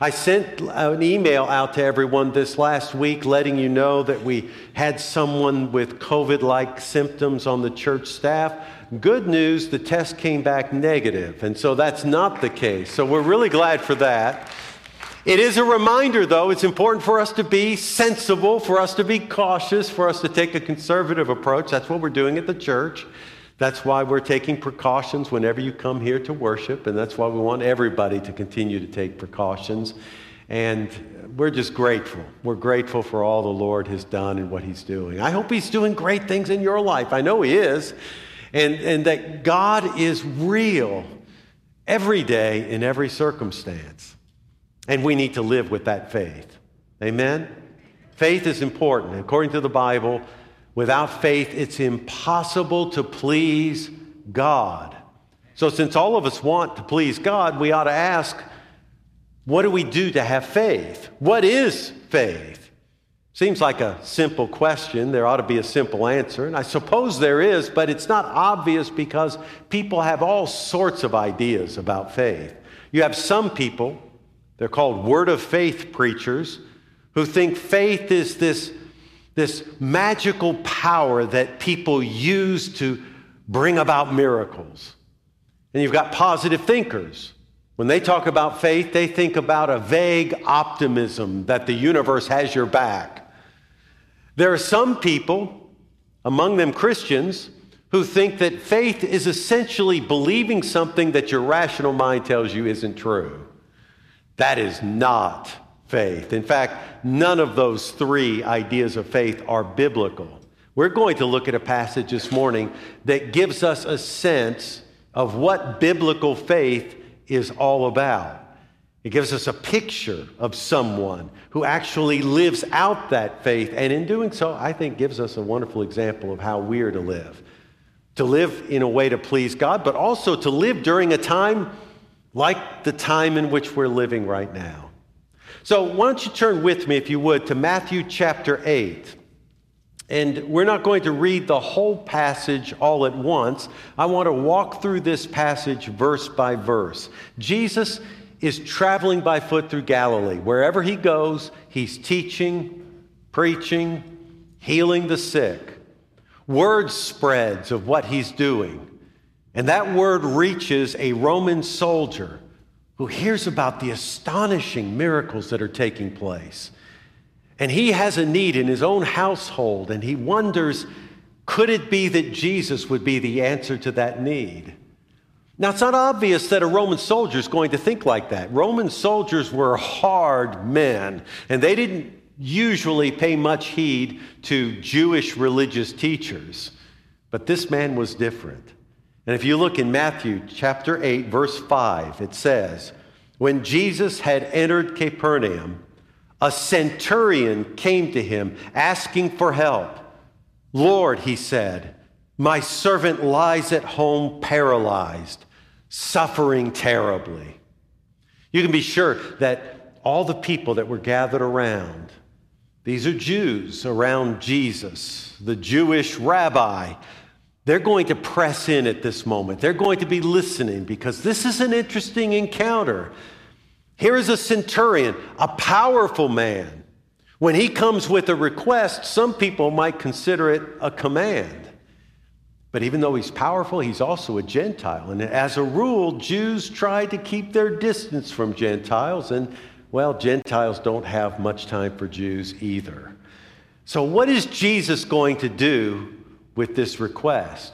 I sent an email out to everyone this last week letting you know that we had someone with COVID like symptoms on the church staff. Good news, the test came back negative, and so that's not the case. So we're really glad for that. It is a reminder, though, it's important for us to be sensible, for us to be cautious, for us to take a conservative approach. That's what we're doing at the church. That's why we're taking precautions whenever you come here to worship, and that's why we want everybody to continue to take precautions. And we're just grateful. We're grateful for all the Lord has done and what He's doing. I hope He's doing great things in your life. I know He is. And, and that God is real every day in every circumstance. And we need to live with that faith. Amen? Faith is important. According to the Bible, without faith, it's impossible to please God. So, since all of us want to please God, we ought to ask what do we do to have faith? What is faith? Seems like a simple question. There ought to be a simple answer. And I suppose there is, but it's not obvious because people have all sorts of ideas about faith. You have some people they're called word of faith preachers who think faith is this, this magical power that people use to bring about miracles. And you've got positive thinkers. When they talk about faith, they think about a vague optimism that the universe has your back. There are some people, among them Christians, who think that faith is essentially believing something that your rational mind tells you isn't true. That is not faith. In fact, none of those three ideas of faith are biblical. We're going to look at a passage this morning that gives us a sense of what biblical faith is all about. It gives us a picture of someone who actually lives out that faith, and in doing so, I think gives us a wonderful example of how we are to live. To live in a way to please God, but also to live during a time like the time in which we're living right now. So, why don't you turn with me, if you would, to Matthew chapter 8. And we're not going to read the whole passage all at once. I want to walk through this passage verse by verse. Jesus is traveling by foot through Galilee. Wherever he goes, he's teaching, preaching, healing the sick. Word spreads of what he's doing. And that word reaches a Roman soldier who hears about the astonishing miracles that are taking place. And he has a need in his own household, and he wonders could it be that Jesus would be the answer to that need? Now, it's not obvious that a Roman soldier is going to think like that. Roman soldiers were hard men, and they didn't usually pay much heed to Jewish religious teachers. But this man was different. And if you look in Matthew chapter 8, verse 5, it says, When Jesus had entered Capernaum, a centurion came to him asking for help. Lord, he said, my servant lies at home paralyzed, suffering terribly. You can be sure that all the people that were gathered around, these are Jews around Jesus, the Jewish rabbi, they're going to press in at this moment. They're going to be listening because this is an interesting encounter. Here is a centurion, a powerful man. When he comes with a request, some people might consider it a command. But even though he's powerful, he's also a Gentile. And as a rule, Jews try to keep their distance from Gentiles. And, well, Gentiles don't have much time for Jews either. So, what is Jesus going to do with this request?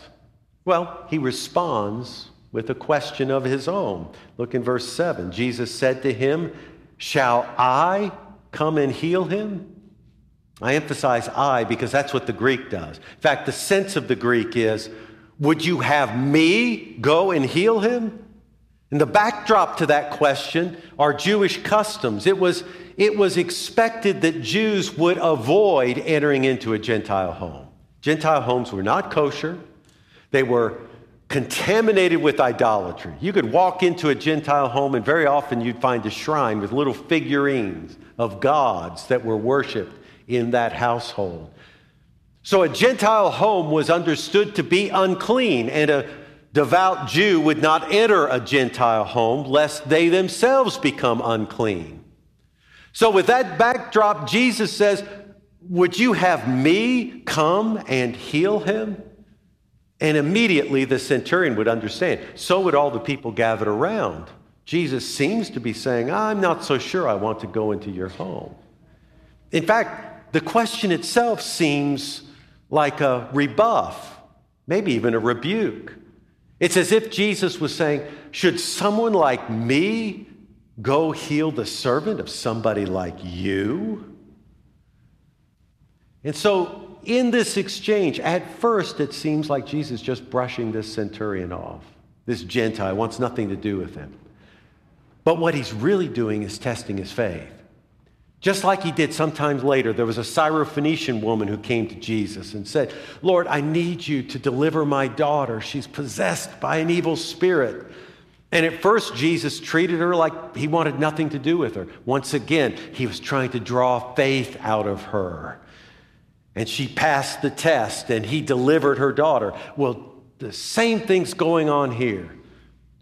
Well, he responds with a question of his own. Look in verse 7. Jesus said to him, Shall I come and heal him? I emphasize I because that's what the Greek does. In fact, the sense of the Greek is, Would you have me go and heal him? And the backdrop to that question are Jewish customs. It was, it was expected that Jews would avoid entering into a Gentile home. Gentile homes were not kosher, they were contaminated with idolatry. You could walk into a Gentile home, and very often you'd find a shrine with little figurines of gods that were worshiped in that household. So a Gentile home was understood to be unclean, and a devout Jew would not enter a Gentile home lest they themselves become unclean. So, with that backdrop, Jesus says, Would you have me come and heal him? And immediately the centurion would understand. So would all the people gathered around. Jesus seems to be saying, I'm not so sure I want to go into your home. In fact, the question itself seems like a rebuff, maybe even a rebuke. It's as if Jesus was saying, Should someone like me go heal the servant of somebody like you? And so in this exchange, at first it seems like Jesus just brushing this centurion off. This Gentile wants nothing to do with him. But what he's really doing is testing his faith. Just like he did sometimes later, there was a Syrophoenician woman who came to Jesus and said, Lord, I need you to deliver my daughter. She's possessed by an evil spirit. And at first, Jesus treated her like he wanted nothing to do with her. Once again, he was trying to draw faith out of her. And she passed the test and he delivered her daughter. Well, the same thing's going on here.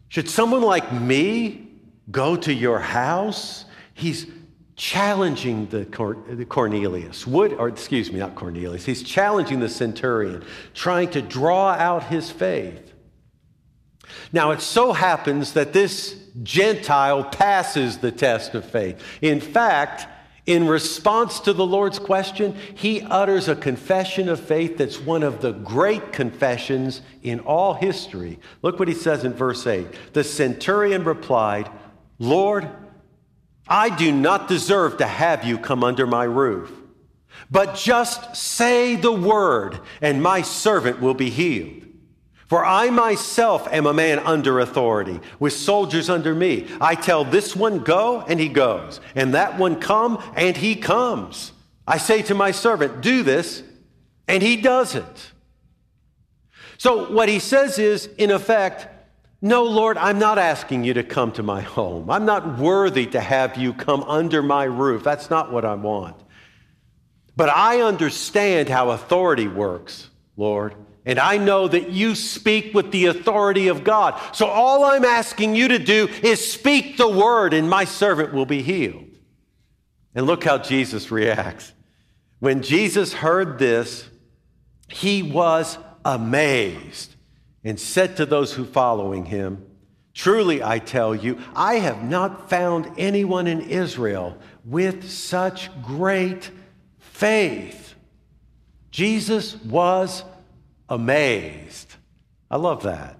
Should someone like me go to your house? He's challenging the, Cor- the Cornelius. Would, or excuse me, not Cornelius. He's challenging the centurion, trying to draw out his faith. Now, it so happens that this Gentile passes the test of faith. In fact, in response to the Lord's question, he utters a confession of faith that's one of the great confessions in all history. Look what he says in verse 8. The centurion replied, Lord, I do not deserve to have you come under my roof, but just say the word, and my servant will be healed. For I myself am a man under authority, with soldiers under me. I tell this one, go, and he goes, and that one, come, and he comes. I say to my servant, do this, and he does it. So, what he says is, in effect, no, Lord, I'm not asking you to come to my home. I'm not worthy to have you come under my roof. That's not what I want. But I understand how authority works, Lord. And I know that you speak with the authority of God. So all I'm asking you to do is speak the word, and my servant will be healed. And look how Jesus reacts. When Jesus heard this, he was amazed and said to those who following him, Truly I tell you, I have not found anyone in Israel with such great faith. Jesus was amazed. I love that.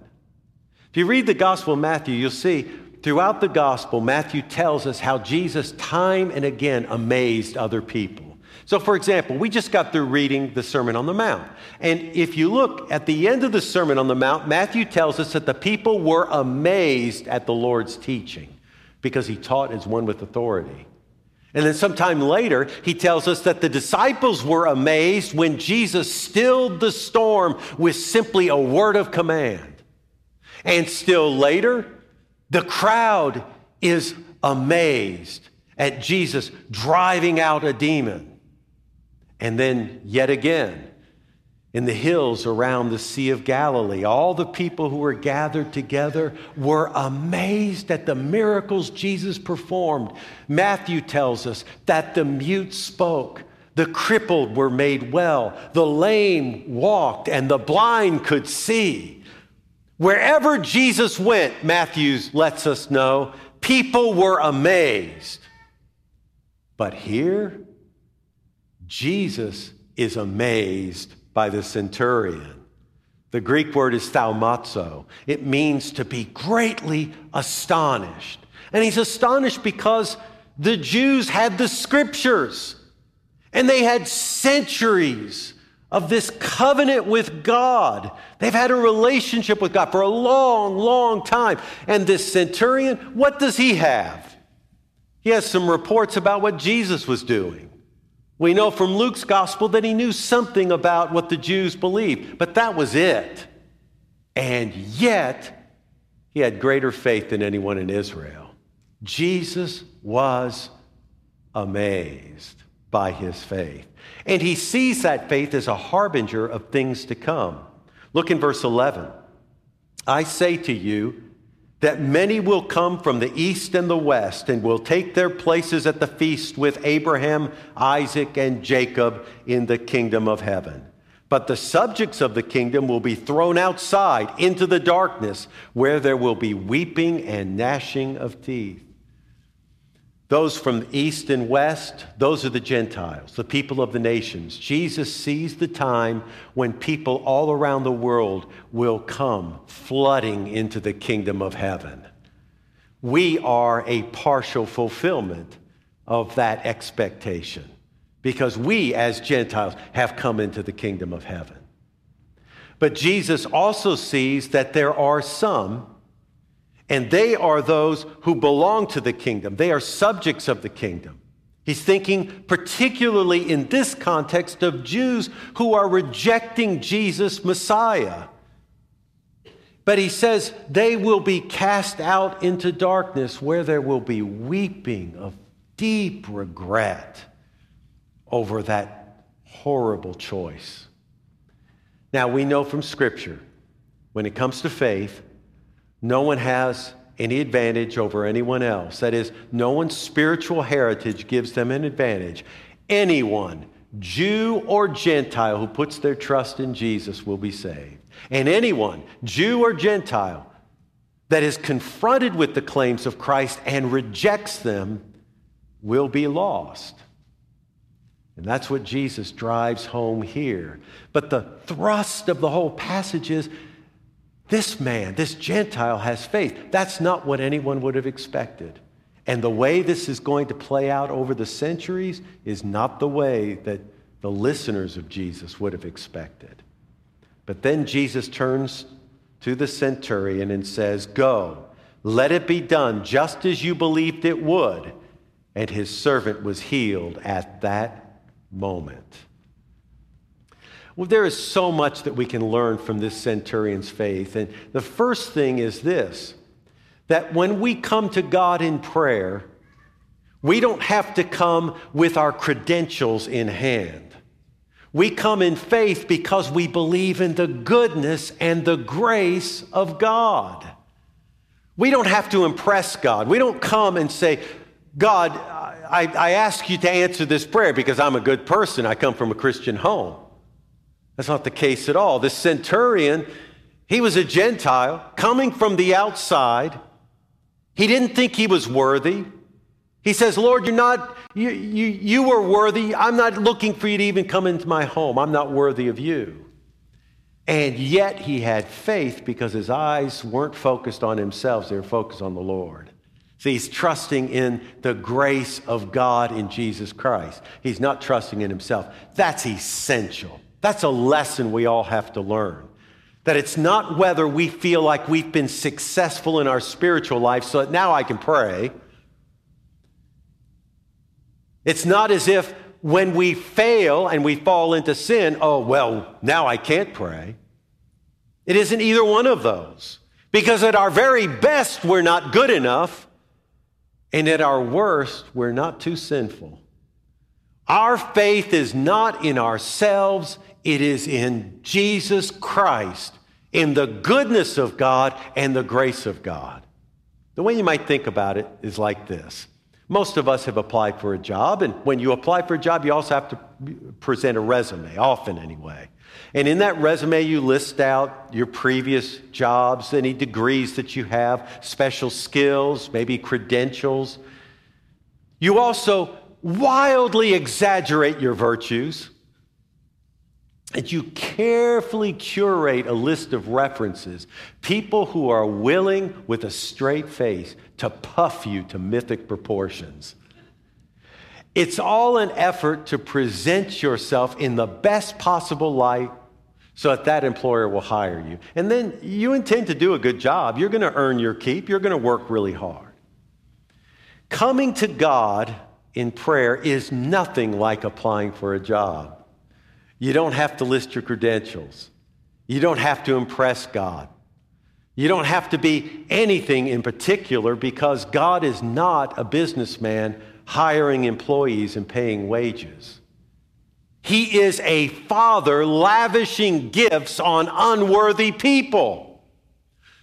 If you read the Gospel of Matthew, you'll see throughout the Gospel, Matthew tells us how Jesus time and again amazed other people. So, for example, we just got through reading the Sermon on the Mount. And if you look at the end of the Sermon on the Mount, Matthew tells us that the people were amazed at the Lord's teaching because he taught as one with authority. And then sometime later, he tells us that the disciples were amazed when Jesus stilled the storm with simply a word of command. And still later, the crowd is amazed at Jesus driving out a demon. And then, yet again, in the hills around the Sea of Galilee. All the people who were gathered together were amazed at the miracles Jesus performed. Matthew tells us that the mute spoke, the crippled were made well, the lame walked, and the blind could see. Wherever Jesus went, Matthew lets us know, people were amazed. But here, Jesus is amazed by the centurion. The Greek word is thaumazo. It means to be greatly astonished. And he's astonished because the Jews had the scriptures and they had centuries of this covenant with God. They've had a relationship with God for a long, long time. And this centurion, what does he have? He has some reports about what Jesus was doing. We know from Luke's gospel that he knew something about what the Jews believed, but that was it. And yet, he had greater faith than anyone in Israel. Jesus was amazed by his faith. And he sees that faith as a harbinger of things to come. Look in verse 11. I say to you, that many will come from the east and the west and will take their places at the feast with Abraham, Isaac, and Jacob in the kingdom of heaven. But the subjects of the kingdom will be thrown outside into the darkness, where there will be weeping and gnashing of teeth. Those from the east and west, those are the Gentiles, the people of the nations. Jesus sees the time when people all around the world will come flooding into the kingdom of heaven. We are a partial fulfillment of that expectation because we, as Gentiles, have come into the kingdom of heaven. But Jesus also sees that there are some and they are those who belong to the kingdom. They are subjects of the kingdom. He's thinking particularly in this context of Jews who are rejecting Jesus, Messiah. But he says they will be cast out into darkness where there will be weeping of deep regret over that horrible choice. Now, we know from Scripture, when it comes to faith, no one has any advantage over anyone else. That is, no one's spiritual heritage gives them an advantage. Anyone, Jew or Gentile, who puts their trust in Jesus will be saved. And anyone, Jew or Gentile, that is confronted with the claims of Christ and rejects them will be lost. And that's what Jesus drives home here. But the thrust of the whole passage is this man, this Gentile, has faith. That's not what anyone would have expected. And the way this is going to play out over the centuries is not the way that the listeners of Jesus would have expected. But then Jesus turns to the centurion and says, Go, let it be done just as you believed it would. And his servant was healed at that moment. Well, there is so much that we can learn from this centurion's faith. And the first thing is this that when we come to God in prayer, we don't have to come with our credentials in hand. We come in faith because we believe in the goodness and the grace of God. We don't have to impress God. We don't come and say, God, I, I ask you to answer this prayer because I'm a good person. I come from a Christian home. That's not the case at all. The centurion, he was a Gentile coming from the outside. He didn't think he was worthy. He says, Lord, you're not, you, you, you were worthy. I'm not looking for you to even come into my home. I'm not worthy of you. And yet he had faith because his eyes weren't focused on himself, they were focused on the Lord. See, he's trusting in the grace of God in Jesus Christ. He's not trusting in himself. That's essential. That's a lesson we all have to learn. That it's not whether we feel like we've been successful in our spiritual life so that now I can pray. It's not as if when we fail and we fall into sin, oh, well, now I can't pray. It isn't either one of those. Because at our very best, we're not good enough. And at our worst, we're not too sinful. Our faith is not in ourselves, it is in Jesus Christ, in the goodness of God and the grace of God. The way you might think about it is like this. Most of us have applied for a job, and when you apply for a job, you also have to present a resume, often anyway. And in that resume, you list out your previous jobs, any degrees that you have, special skills, maybe credentials. You also wildly exaggerate your virtues and you carefully curate a list of references, people who are willing with a straight face to puff you to mythic proportions. It's all an effort to present yourself in the best possible light so that that employer will hire you. And then you intend to do a good job. You're going to earn your keep. You're going to work really hard. Coming to God in prayer is nothing like applying for a job. You don't have to list your credentials. You don't have to impress God. You don't have to be anything in particular because God is not a businessman hiring employees and paying wages. He is a father lavishing gifts on unworthy people.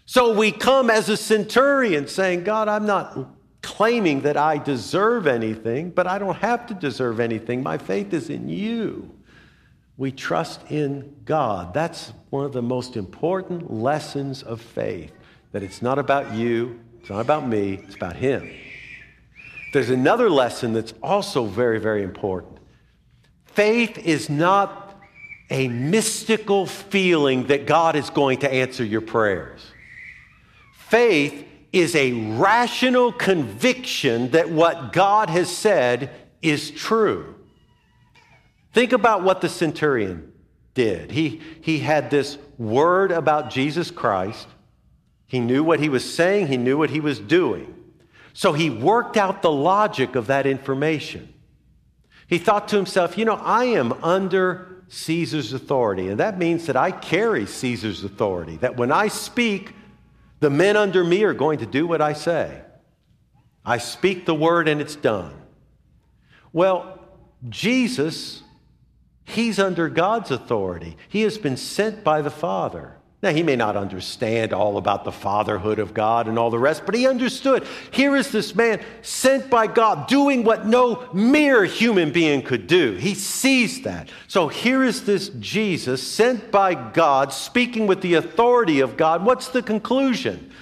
So we come as a centurion saying, God, I'm not claiming that I deserve anything, but I don't have to deserve anything. My faith is in you. We trust in God. That's one of the most important lessons of faith that it's not about you, it's not about me, it's about Him. There's another lesson that's also very, very important. Faith is not a mystical feeling that God is going to answer your prayers. Faith is a rational conviction that what God has said is true. Think about what the centurion did. He, he had this word about Jesus Christ. He knew what he was saying, he knew what he was doing. So he worked out the logic of that information. He thought to himself, you know, I am under Caesar's authority, and that means that I carry Caesar's authority, that when I speak, the men under me are going to do what I say. I speak the word and it's done. Well, Jesus, he's under God's authority. He has been sent by the Father. Now, he may not understand all about the fatherhood of God and all the rest, but he understood. Here is this man sent by God doing what no mere human being could do. He sees that. So here is this Jesus sent by God, speaking with the authority of God. What's the conclusion?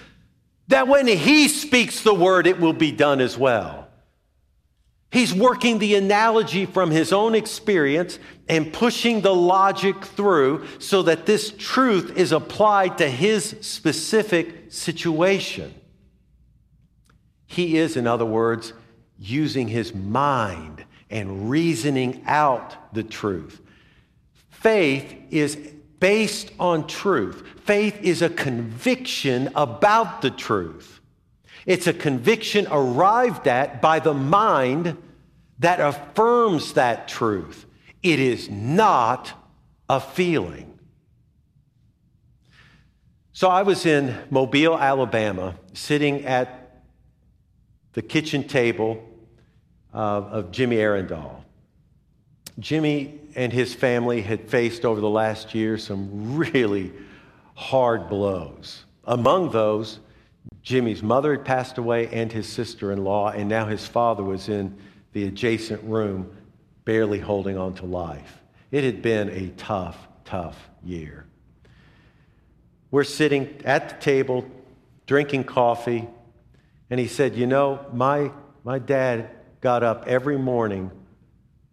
That when he speaks the word, it will be done as well. He's working the analogy from his own experience and pushing the logic through so that this truth is applied to his specific situation. He is, in other words, using his mind and reasoning out the truth. Faith is based on truth. Faith is a conviction about the truth. It's a conviction arrived at by the mind that affirms that truth. It is not a feeling. So I was in Mobile, Alabama, sitting at the kitchen table of Jimmy Arundel. Jimmy and his family had faced over the last year some really hard blows. Among those, Jimmy's mother had passed away and his sister in law, and now his father was in the adjacent room, barely holding on to life. It had been a tough, tough year. We're sitting at the table, drinking coffee, and he said, You know, my, my dad got up every morning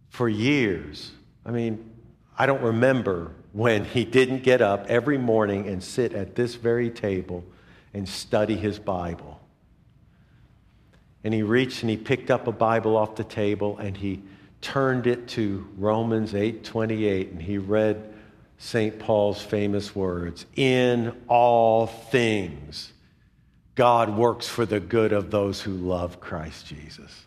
for years. I mean, I don't remember when he didn't get up every morning and sit at this very table and study his Bible. And he reached and he picked up a Bible off the table and he turned it to Romans 8:28 and he read St. Paul's famous words, "In all things God works for the good of those who love Christ Jesus."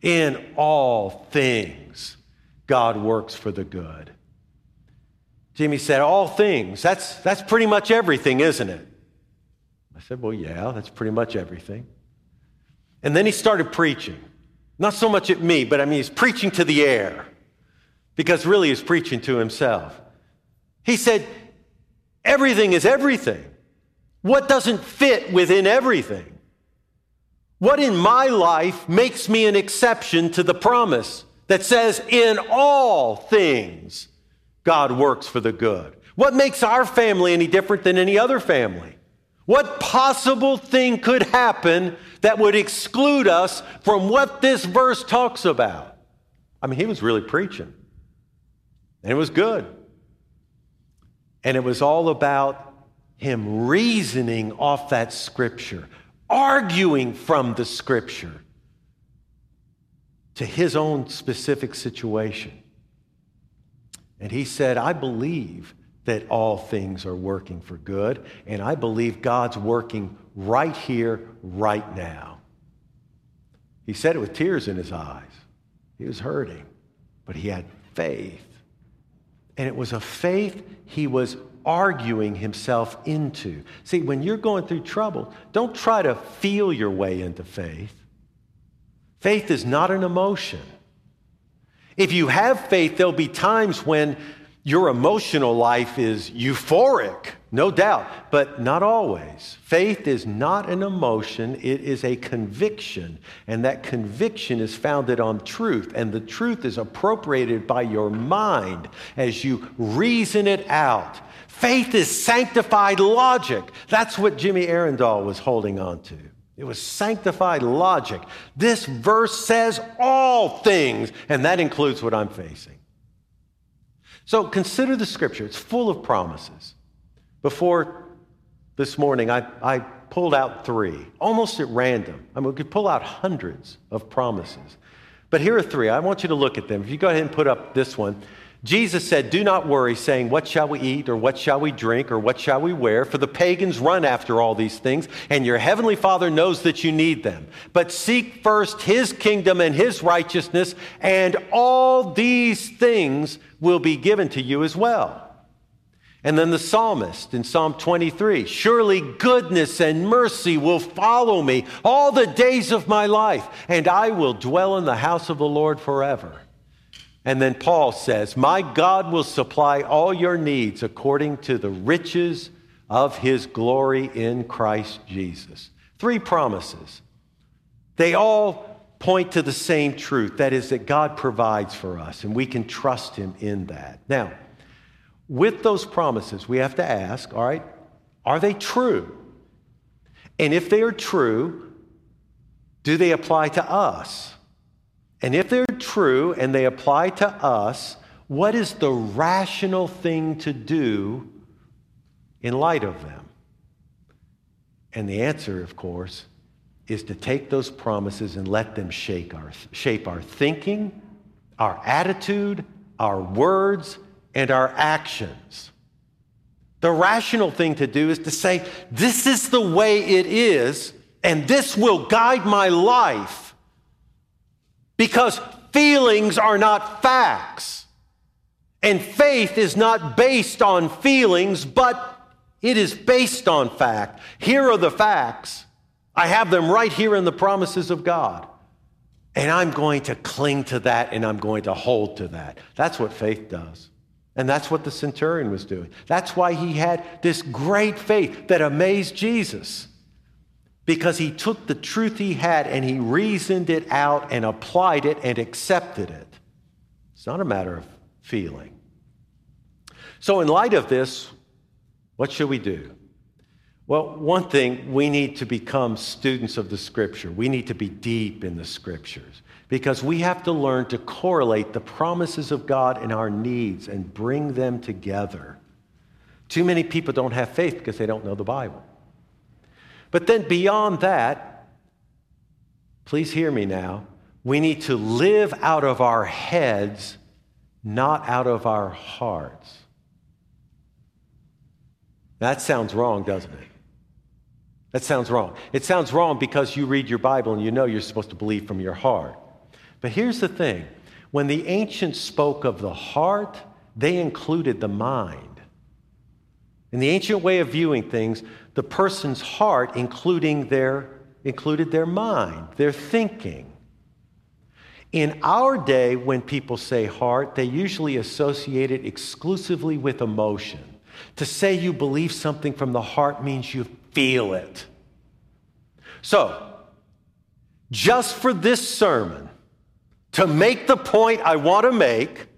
In all things God works for the good. Jimmy said, All things. That's, that's pretty much everything, isn't it? I said, Well, yeah, that's pretty much everything. And then he started preaching. Not so much at me, but I mean, he's preaching to the air because really he's preaching to himself. He said, Everything is everything. What doesn't fit within everything? What in my life makes me an exception to the promise that says, In all things, God works for the good? What makes our family any different than any other family? What possible thing could happen that would exclude us from what this verse talks about? I mean, he was really preaching, and it was good. And it was all about him reasoning off that scripture, arguing from the scripture to his own specific situation. And he said, I believe that all things are working for good. And I believe God's working right here, right now. He said it with tears in his eyes. He was hurting, but he had faith. And it was a faith he was arguing himself into. See, when you're going through trouble, don't try to feel your way into faith. Faith is not an emotion. If you have faith, there'll be times when Your emotional life is euphoric, no doubt, but not always. Faith is not an emotion, it is a conviction. And that conviction is founded on truth. And the truth is appropriated by your mind as you reason it out. Faith is sanctified logic. That's what Jimmy Arundel was holding on to. It was sanctified logic. This verse says all things, and that includes what I'm facing. So consider the scripture, it's full of promises. Before this morning, I, I pulled out three, almost at random. I mean, we could pull out hundreds of promises. But here are three. I want you to look at them. If you go ahead and put up this one. Jesus said, Do not worry, saying, What shall we eat, or what shall we drink, or what shall we wear? For the pagans run after all these things, and your heavenly Father knows that you need them. But seek first his kingdom and his righteousness, and all these things will be given to you as well. And then the psalmist in Psalm 23 Surely goodness and mercy will follow me all the days of my life, and I will dwell in the house of the Lord forever. And then Paul says, My God will supply all your needs according to the riches of his glory in Christ Jesus. Three promises. They all point to the same truth that is, that God provides for us, and we can trust him in that. Now, with those promises, we have to ask, all right, are they true? And if they are true, do they apply to us? And if they're true and they apply to us, what is the rational thing to do in light of them? And the answer, of course, is to take those promises and let them shape our, shape our thinking, our attitude, our words, and our actions. The rational thing to do is to say, This is the way it is, and this will guide my life because feelings are not facts. And faith is not based on feelings, but it is based on fact. Here are the facts. I have them right here in the promises of God. And I'm going to cling to that and I'm going to hold to that. That's what faith does. And that's what the centurion was doing. That's why he had this great faith that amazed Jesus because he took the truth he had and he reasoned it out and applied it and accepted it. It's not a matter of feeling. So, in light of this, what should we do? Well, one thing, we need to become students of the scripture. We need to be deep in the scriptures because we have to learn to correlate the promises of God and our needs and bring them together. Too many people don't have faith because they don't know the Bible. But then beyond that, please hear me now, we need to live out of our heads, not out of our hearts. That sounds wrong, doesn't it? That sounds wrong. It sounds wrong because you read your Bible and you know you're supposed to believe from your heart. But here's the thing when the ancients spoke of the heart, they included the mind. In the ancient way of viewing things, the person's heart including their, included their mind, their thinking. In our day, when people say heart, they usually associate it exclusively with emotion. To say you believe something from the heart means you feel it. So, just for this sermon, to make the point I want to make,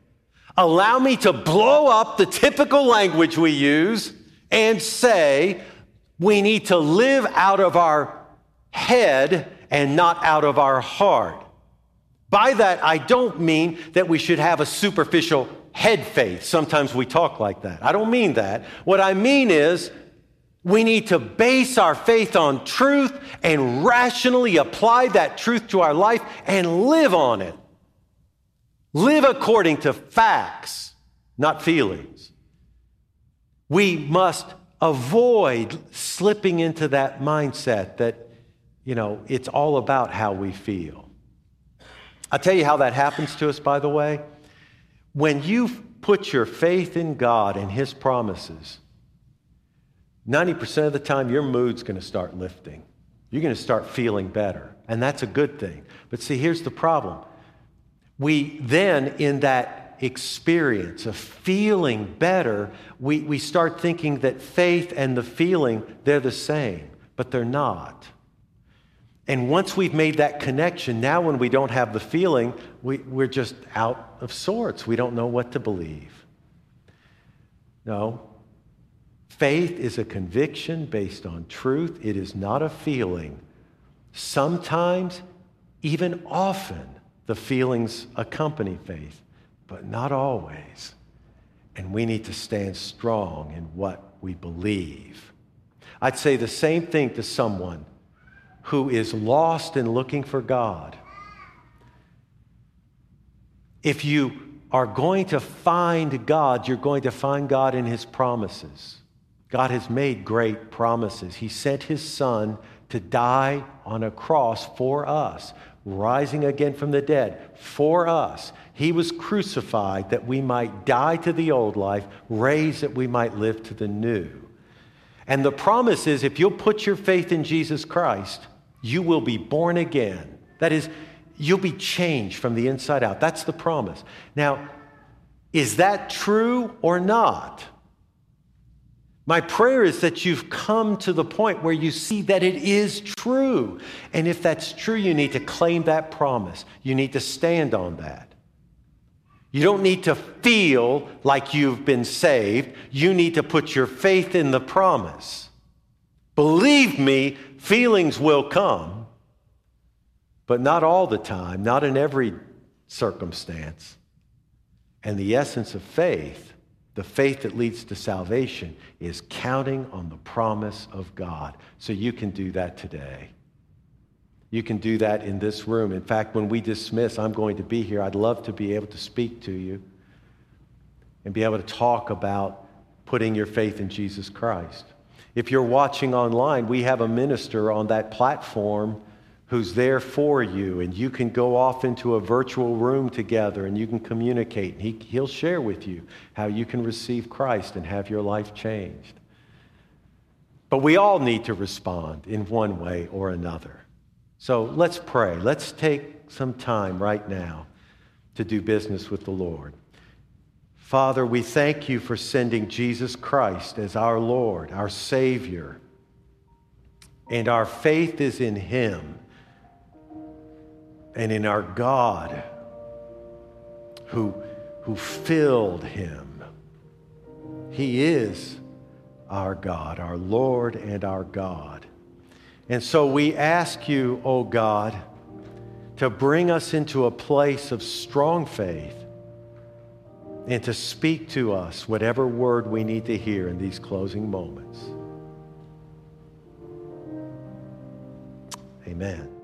allow me to blow up the typical language we use and say we need to live out of our head and not out of our heart. By that, I don't mean that we should have a superficial head faith. Sometimes we talk like that. I don't mean that. What I mean is, we need to base our faith on truth and rationally apply that truth to our life and live on it. Live according to facts, not feelings. We must avoid slipping into that mindset that, you know, it's all about how we feel. I'll tell you how that happens to us, by the way. When you put your faith in God and His promises, 90% of the time your mood's going to start lifting. You're going to start feeling better. And that's a good thing. But see, here's the problem. We then, in that experience of feeling better, we, we start thinking that faith and the feeling, they're the same, but they're not. And once we've made that connection, now when we don't have the feeling, we, we're just out of sorts. We don't know what to believe. No. Faith is a conviction based on truth, it is not a feeling. Sometimes, even often, the feelings accompany faith, but not always. And we need to stand strong in what we believe. I'd say the same thing to someone who is lost and looking for God. If you are going to find God, you're going to find God in His promises. God has made great promises. He sent His Son to die on a cross for us, rising again from the dead for us. He was crucified that we might die to the old life, raised that we might live to the new. And the promise is if you'll put your faith in Jesus Christ, you will be born again. That is, you'll be changed from the inside out. That's the promise. Now, is that true or not? My prayer is that you've come to the point where you see that it is true. And if that's true, you need to claim that promise. You need to stand on that. You don't need to feel like you've been saved. You need to put your faith in the promise. Believe me, feelings will come, but not all the time, not in every circumstance. And the essence of faith the faith that leads to salvation is counting on the promise of God. So you can do that today. You can do that in this room. In fact, when we dismiss, I'm going to be here. I'd love to be able to speak to you and be able to talk about putting your faith in Jesus Christ. If you're watching online, we have a minister on that platform who's there for you, and you can go off into a virtual room together and you can communicate. And he, he'll share with you how you can receive Christ and have your life changed. But we all need to respond in one way or another. So let's pray. Let's take some time right now to do business with the Lord. Father, we thank you for sending Jesus Christ as our Lord, our Savior, and our faith is in Him and in our God who, who filled him. He is our God, our Lord and our God. And so we ask you, O oh God, to bring us into a place of strong faith and to speak to us whatever word we need to hear in these closing moments. Amen.